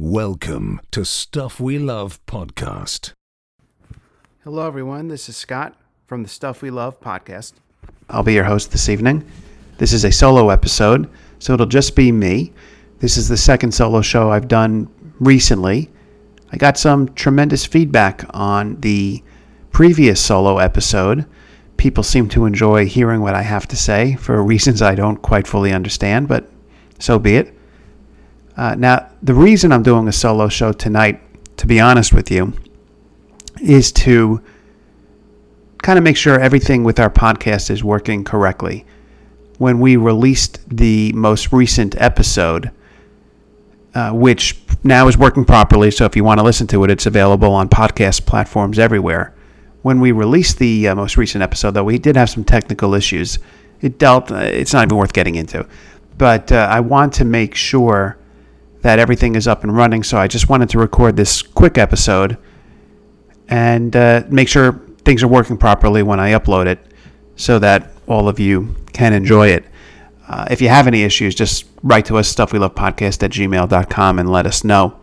Welcome to Stuff We Love Podcast. Hello, everyone. This is Scott from the Stuff We Love podcast. I'll be your host this evening. This is a solo episode, so it'll just be me. This is the second solo show I've done recently. I got some tremendous feedback on the previous solo episode. People seem to enjoy hearing what I have to say for reasons I don't quite fully understand, but so be it. Uh, now, the reason I'm doing a solo show tonight, to be honest with you, is to kind of make sure everything with our podcast is working correctly. When we released the most recent episode, uh, which now is working properly, so if you want to listen to it, it's available on podcast platforms everywhere. When we released the uh, most recent episode, though, we did have some technical issues. It dealt, uh, it's not even worth getting into. But uh, I want to make sure that everything is up and running. So I just wanted to record this quick episode and uh, make sure things are working properly when I upload it so that all of you can enjoy it. Uh, if you have any issues, just write to us, stuffwelovepodcast at gmail.com, and let us know.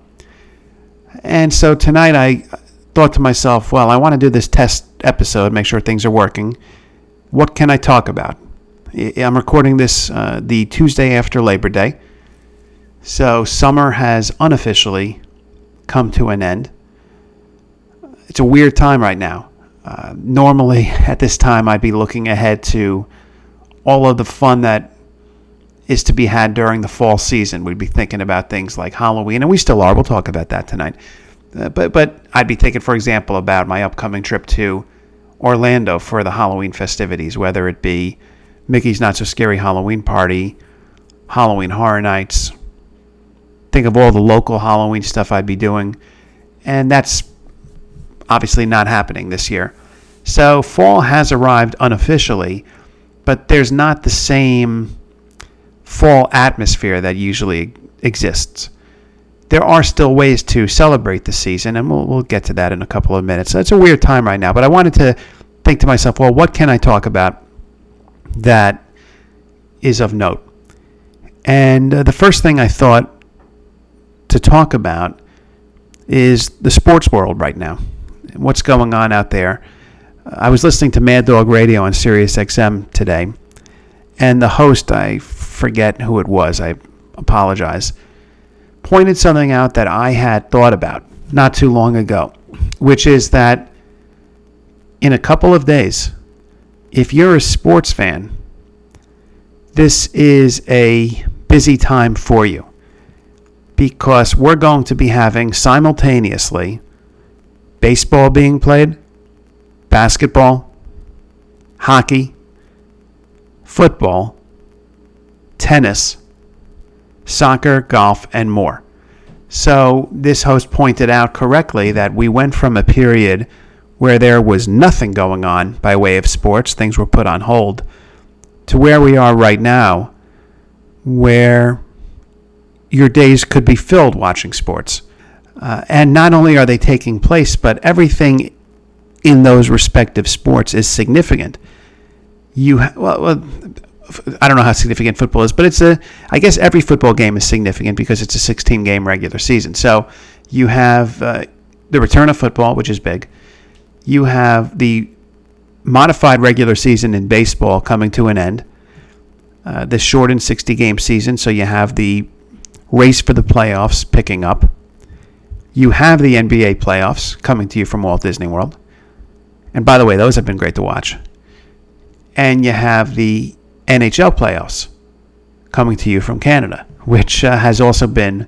And so tonight I thought to myself, well, I want to do this test episode, make sure things are working. What can I talk about? I'm recording this uh, the Tuesday after Labor Day. So summer has unofficially come to an end. It's a weird time right now. Uh, normally, at this time, I'd be looking ahead to all of the fun that is to be had during the fall season. We'd be thinking about things like Halloween, and we still are. We'll talk about that tonight. Uh, but but I'd be thinking, for example, about my upcoming trip to Orlando for the Halloween festivities, whether it be Mickey's Not So Scary Halloween Party, Halloween Horror Nights, think of all the local Halloween stuff I'd be doing, and that's obviously not happening this year. So fall has arrived unofficially, but there's not the same fall atmosphere that usually exists. There are still ways to celebrate the season, and we'll, we'll get to that in a couple of minutes. So it's a weird time right now, but I wanted to think to myself, well, what can I talk about that is of note? And uh, the first thing I thought to talk about is the sports world right now. And what's going on out there? I was listening to Mad Dog Radio on Sirius XM today, and the host, I forget who it was, I apologize, pointed something out that I had thought about not too long ago, which is that in a couple of days, if you're a sports fan, this is a busy time for you because we're going to be having simultaneously baseball being played, basketball, hockey, football, tennis, soccer, golf, and more. So, this host pointed out correctly that we went from a period where there was nothing going on by way of sports, things were put on hold, to where we are right now, where your days could be filled watching sports. Uh, and not only are they taking place, but everything in those respective sports is significant. You ha- well, well, I don't know how significant football is, but it's a. I guess every football game is significant because it's a 16 game regular season. So you have uh, the return of football, which is big. You have the modified regular season in baseball coming to an end. Uh, the shortened 60 game season, so you have the race for the playoffs picking up. You have the NBA playoffs coming to you from Walt Disney World. And by the way, those have been great to watch. And you have the NHL playoffs coming to you from Canada, which uh, has also been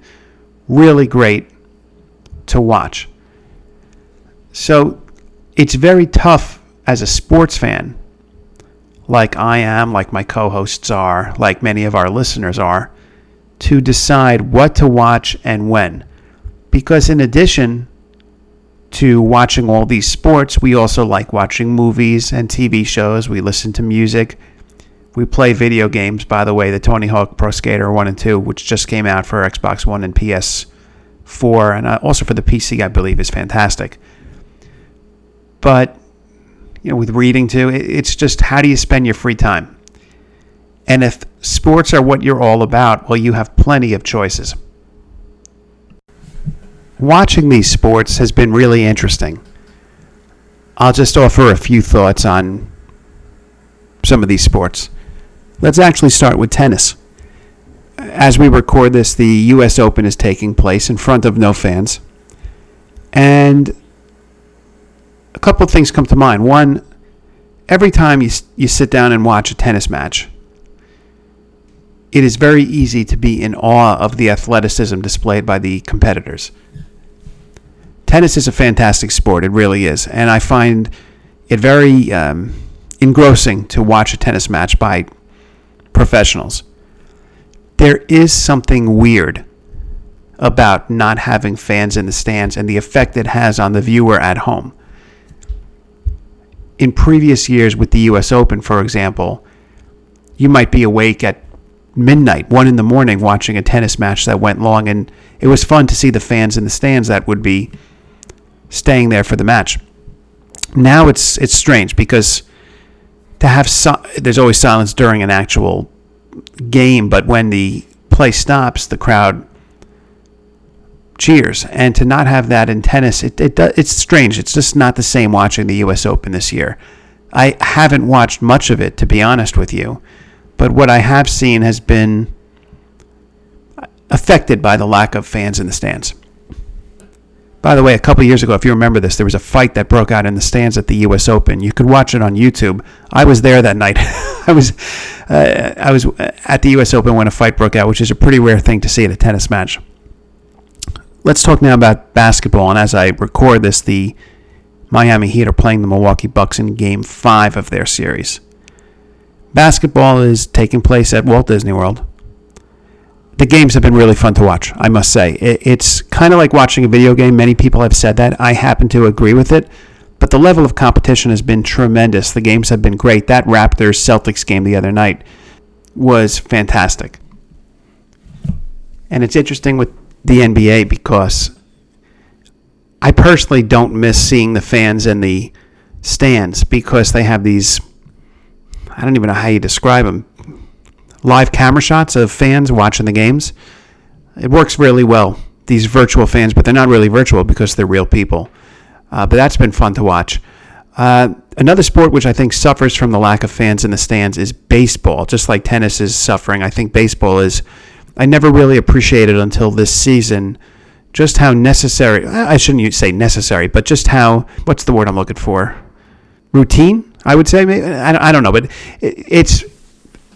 really great to watch. So it's very tough as a sports fan, like I am, like my co hosts are, like many of our listeners are, to decide what to watch and when. Because in addition to watching all these sports, we also like watching movies and TV shows. We listen to music. We play video games, by the way, the Tony Hawk Pro Skater 1 and 2, which just came out for Xbox One and PS4, and uh, also for the PC, I believe, is fantastic. But, you know, with reading too, it's just how do you spend your free time? And if sports are what you're all about, well, you have plenty of choices. watching these sports has been really interesting. I'll just offer a few thoughts on some of these sports. Let's actually start with tennis. As we record this, the U.S. Open is taking place in front of no fans. And a couple of things come to mind. One, every time you, you sit down and watch a tennis match, it is very easy to be in awe of the athleticism displayed by the competitors. Tennis is a fantastic sport, it really is. And I find it very um, engrossing to watch a tennis match by professionals. There is something weird about not having fans in the stands and the effect it has on the viewer at home. In previous years with the US Open, for example, you might be awake at midnight, one in the morning, watching a tennis match that went long, and it was fun to see the fans in the stands that would be staying there for the match. Now it's it's strange because to have so- there's always silence during an actual game, but when the play stops, the crowd cheers, and to not have that in tennis, it, it it's strange. It's just not the same watching the U.S. Open this year. I haven't watched much of it, to be honest with you, but what I have seen has been affected by the lack of fans in the stands. By the way, a couple years ago, if you remember this, there was a fight that broke out in the stands at the U.S. Open. You could watch it on YouTube. I was there that night. I was uh, I was at the U.S. Open when a fight broke out, which is a pretty rare thing to see at a tennis match. Let's talk now about basketball. And as I record this, the Miami Heat are playing the Milwaukee Bucks in Game Five of their series. Basketball is taking place at Walt Disney World. The games have been really fun to watch, I must say. It's kind of like watching a video game. Many people have said that. I happen to agree with it. But the level of competition has been tremendous. The games have been great. That Raptors Celtics game the other night was fantastic. And it's interesting with the NBA because I personally don't miss seeing the fans in the stands because they have these I don't even know how you describe them. Live camera shots of fans watching the games. It works really well. These virtual fans, but they're not really virtual because they're real people. Uh, but that's been fun to watch. Uh, another sport which I think suffers from the lack of fans in the stands is baseball. Just like tennis is suffering, I think baseball is. I never really appreciated until this season just how necessary. I shouldn't say necessary, but just how. What's the word I'm looking for? Routine I would say, I don't know, but it's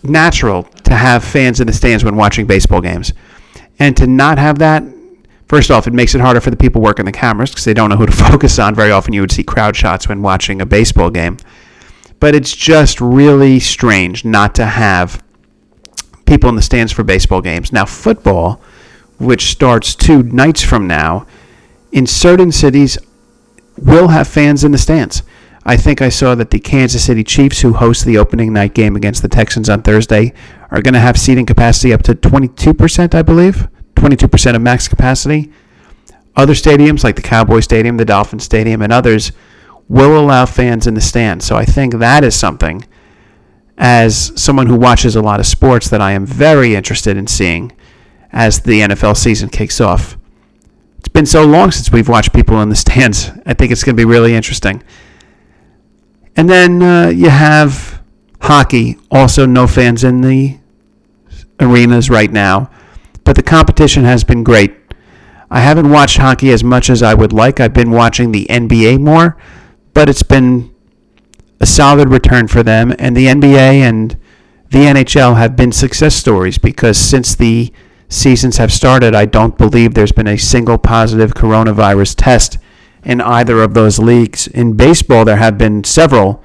natural to have fans in the stands when watching baseball games. And to not have that, first off, it makes it harder for the people working the cameras because they don't know who to focus on. Very often you would see crowd shots when watching a baseball game. But it's just really strange not to have people in the stands for baseball games. Now, football, which starts two nights from now, in certain cities will have fans in the stands. I think I saw that the Kansas City Chiefs, who host the opening night game against the Texans on Thursday, are going to have seating capacity up to 22%, I believe. 22% of max capacity. Other stadiums, like the Cowboy Stadium, the Dolphin Stadium, and others, will allow fans in the stands. So I think that is something, as someone who watches a lot of sports, that I am very interested in seeing as the NFL season kicks off. It's been so long since we've watched people in the stands. I think it's going to be really interesting. And then uh, you have hockey, also no fans in the arenas right now, but the competition has been great. I haven't watched hockey as much as I would like. I've been watching the NBA more, but it's been a solid return for them. And the NBA and the NHL have been success stories because since the seasons have started, I don't believe there's been a single positive coronavirus test in either of those leagues. In baseball, there have been several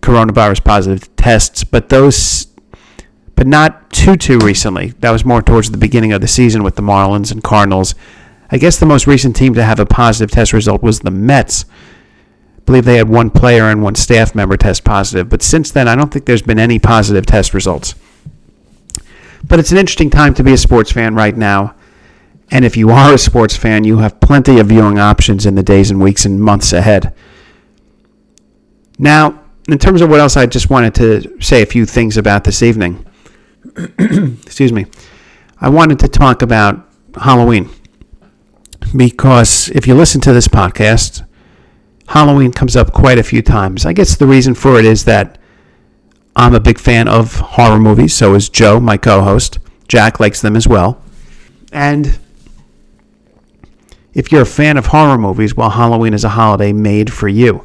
coronavirus positive tests, but those, but not too too recently. That was more towards the beginning of the season with the Marlins and Cardinals. I guess the most recent team to have a positive test result was the Mets. I believe they had one player and one staff member test positive, but since then, I don't think there's been any positive test results. But it's an interesting time to be a sports fan right now. And if you are a sports fan, you have plenty of viewing options in the days and weeks and months ahead. Now, in terms of what else, I just wanted to say a few things about this evening. Excuse me. I wanted to talk about Halloween. because if you listen to this podcast, Halloween comes up quite a few times. I guess the reason for it is that I'm a big fan of horror movies, so is Joe, my co host. Jack likes them as well. And if you're a fan of horror movies, well, Halloween is a holiday made for you.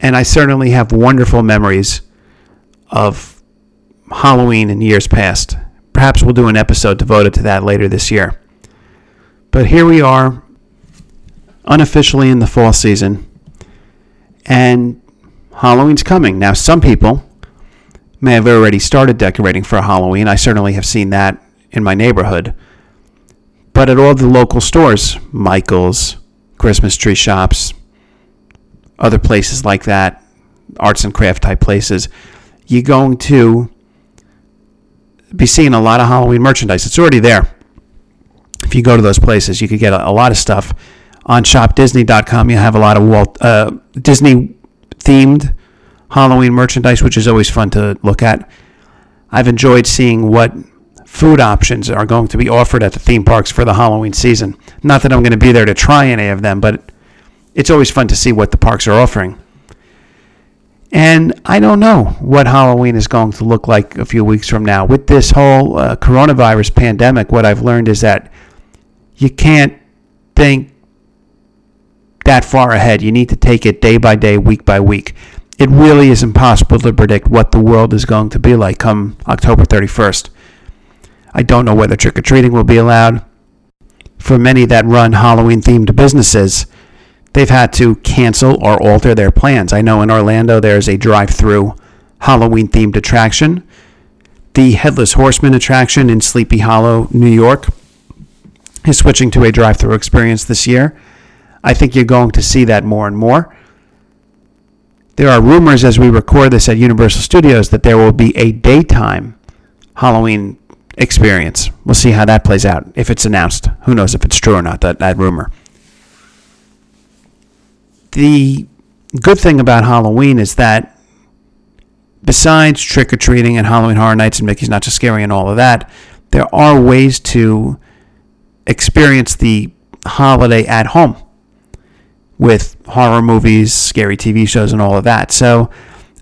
And I certainly have wonderful memories of Halloween in years past. Perhaps we'll do an episode devoted to that later this year. But here we are, unofficially in the fall season, and Halloween's coming. Now, some people may have already started decorating for Halloween. I certainly have seen that in my neighborhood. But at all the local stores, Michael's, Christmas tree shops, other places like that, arts and craft type places, you're going to be seeing a lot of Halloween merchandise. It's already there. If you go to those places, you could get a, a lot of stuff. On shopdisney.com, you have a lot of Walt uh, Disney themed Halloween merchandise, which is always fun to look at. I've enjoyed seeing what food options are going to be offered at the theme parks for the Halloween season. Not that I'm going to be there to try any of them, but it's always fun to see what the parks are offering. And I don't know what Halloween is going to look like a few weeks from now. With this whole uh, coronavirus pandemic, what I've learned is that you can't think that far ahead. You need to take it day by day, week by week. It really is impossible to predict what the world is going to be like come October 31st. I don't know whether trick or treating will be allowed. For many that run Halloween themed businesses, they've had to cancel or alter their plans. I know in Orlando there's a drive through Halloween themed attraction. The Headless Horseman attraction in Sleepy Hollow, New York, is switching to a drive through experience this year. I think you're going to see that more and more. There are rumors as we record this at Universal Studios that there will be a daytime Halloween experience. We'll see how that plays out if it's announced. Who knows if it's true or not, that, that rumor. The good thing about Halloween is that besides trick or treating and Halloween Horror Nights and Mickey's Not So Scary and all of that, there are ways to experience the holiday at home with horror movies, scary TV shows, and all of that. So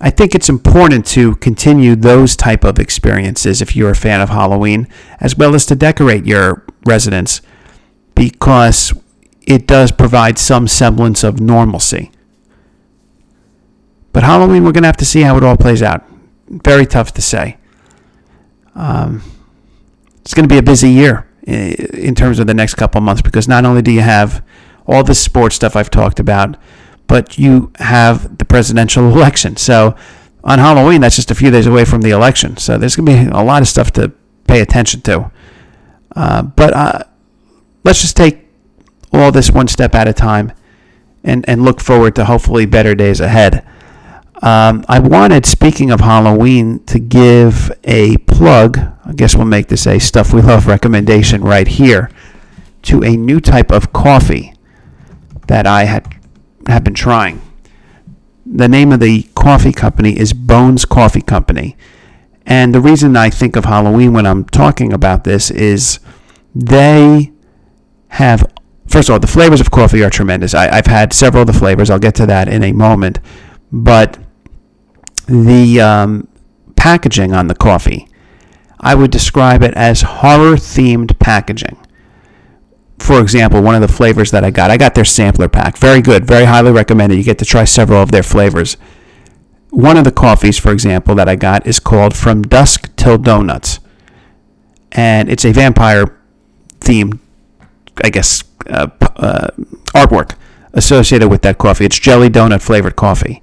I think it's important to continue those type of experiences if you're a fan of Halloween, as well as to decorate your residence, because it does provide some semblance of normalcy. But Halloween, we're going to have to see how it all plays out. Very tough to say. Um, it's going to be a busy year in terms of the next couple months because not only do you have all the sports stuff I've talked about, but you have the presidential election. So on Halloween, that's just a few days away from the election. So there's going to be a lot of stuff to pay attention to. Uh, but uh, let's just take all this one step at a time and, and look forward to hopefully better days ahead. Um, I wanted, speaking of Halloween, to give a plug. I guess we'll make this a stuff we love recommendation right here to a new type of coffee that I had have been trying. The name of the coffee company is Bones Coffee Company. And the reason I think of Halloween when I'm talking about this is they have, first of all, the flavors of coffee are tremendous. I, have had several of the flavors. I'll get to that in a moment. But the um, packaging on the coffee, I would describe it as horror themed packaging for example, one of the flavors that I got, I got their sampler pack. Very good, very highly recommended. You get to try several of their flavors. One of the coffees, for example, that I got is called From Dusk Till Donuts. And it's a vampire themed, I guess, uh, uh, artwork associated with that coffee. It's jelly donut flavored coffee.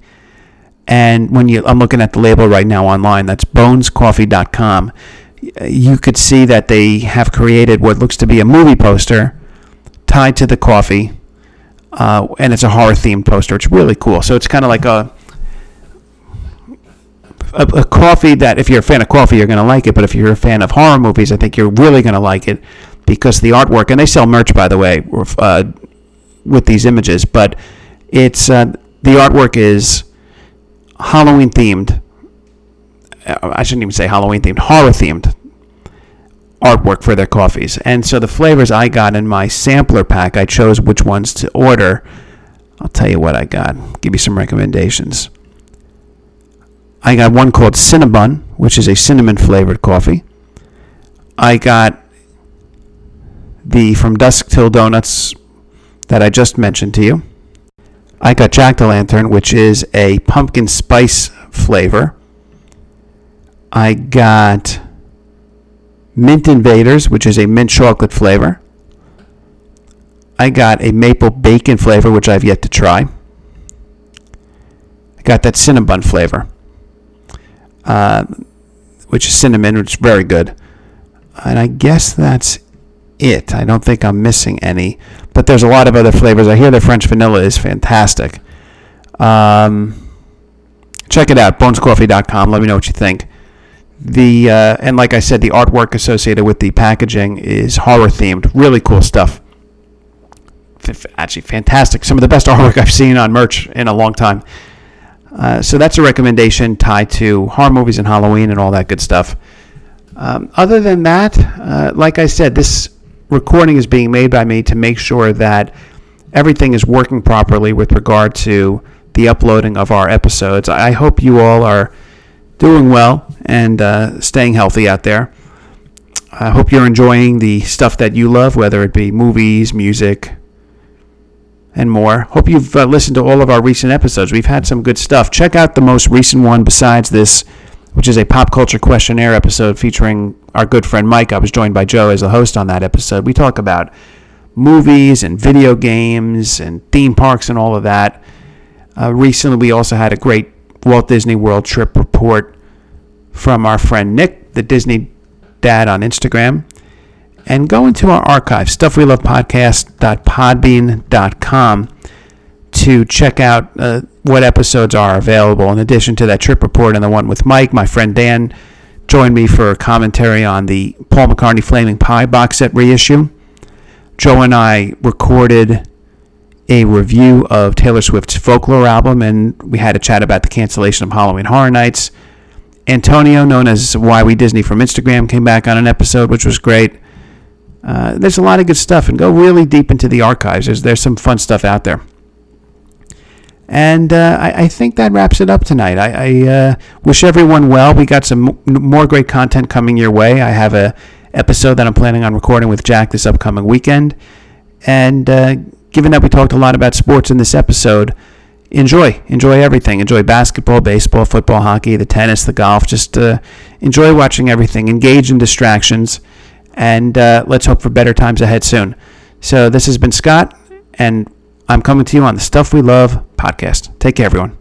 And when you, I'm looking at the label right now online, that's bonescoffee.com. You could see that they have created what looks to be a movie poster tied to the coffee, uh, and it's a horror themed poster. It's really cool. So it's kind of like a, a, a coffee that if you're a fan of coffee, you're going to like it. But if you're a fan of horror movies, I think you're really going to like it because the artwork and they sell merch by the way uh, with these images, but it's uh, the artwork is Halloween themed. I shouldn't even say Halloween themed, horror themed artwork for their coffees. And so the flavors I got in my sampler pack, I chose which ones to order. I'll tell you what I got. Give you some recommendations. I got one called Cinnabon, which is a cinnamon flavored coffee. I got the From Dusk Till Donuts that I just mentioned to you. I got Jack the Lantern, which is a pumpkin spice flavor. I got Mint Invaders, which is a mint chocolate flavor. I got a maple bacon flavor, which I've yet to try. I got that cinnamon flavor, uh, which is cinnamon, which is very good. And I guess that's it. I don't think I'm missing any, but there's a lot of other flavors. I hear the French vanilla is fantastic. Um, check it out, bonescoffee.com. Let me know what you think. The uh, and like I said, the artwork associated with the packaging is horror themed. Really cool stuff. F- actually, fantastic. Some of the best artwork I've seen on merch in a long time. Uh, so that's a recommendation tied to horror movies and Halloween and all that good stuff. Um, other than that, uh, like I said, this recording is being made by me to make sure that everything is working properly with regard to the uploading of our episodes. I hope you all are doing well and uh, staying healthy out there. I hope you're enjoying the stuff that you love, whether it be movies, music, and more. Hope you've uh, listened to all of our recent episodes. We've had some good stuff. Check out the most recent one besides this, which is a pop culture questionnaire episode featuring our good friend Mike. I was joined by Joe as the host on that episode. We talk about movies and video games and theme parks and all of that. Uh, recently, we also had a great Walt Disney World trip report from our friend Nick, the Disney Dad on Instagram. And go into our archive, stuffwelovepodcast.podbean.com, to check out uh, what episodes are available. In addition to that trip report and the one with Mike, my friend Dan joined me for a commentary on the Paul McCartney Flaming Pie box set reissue. Joe and I recorded a review of Taylor Swift's Folklore album, and we had a chat about the cancellation of Halloween Horror Nights. Antonio, known as Why We Disney from Instagram, came back on an episode, which was great. Uh, there's a lot of good stuff, and go really deep into the archives. There's, there's some fun stuff out there. And uh, I, I, think that wraps it up tonight. I, I uh, wish everyone well. We got some more great content coming your way. I have a episode that I'm planning on recording with Jack this upcoming weekend. And uh, given that we talked a lot about sports in this episode, enjoy. Enjoy everything. Enjoy basketball, baseball, football, hockey, the tennis, the golf. Just uh, enjoy watching everything. Engage in distractions. And uh, let's hope for better times ahead soon. So this has been Scott, and I'm coming to you on the Stuff We Love podcast. Take care, everyone.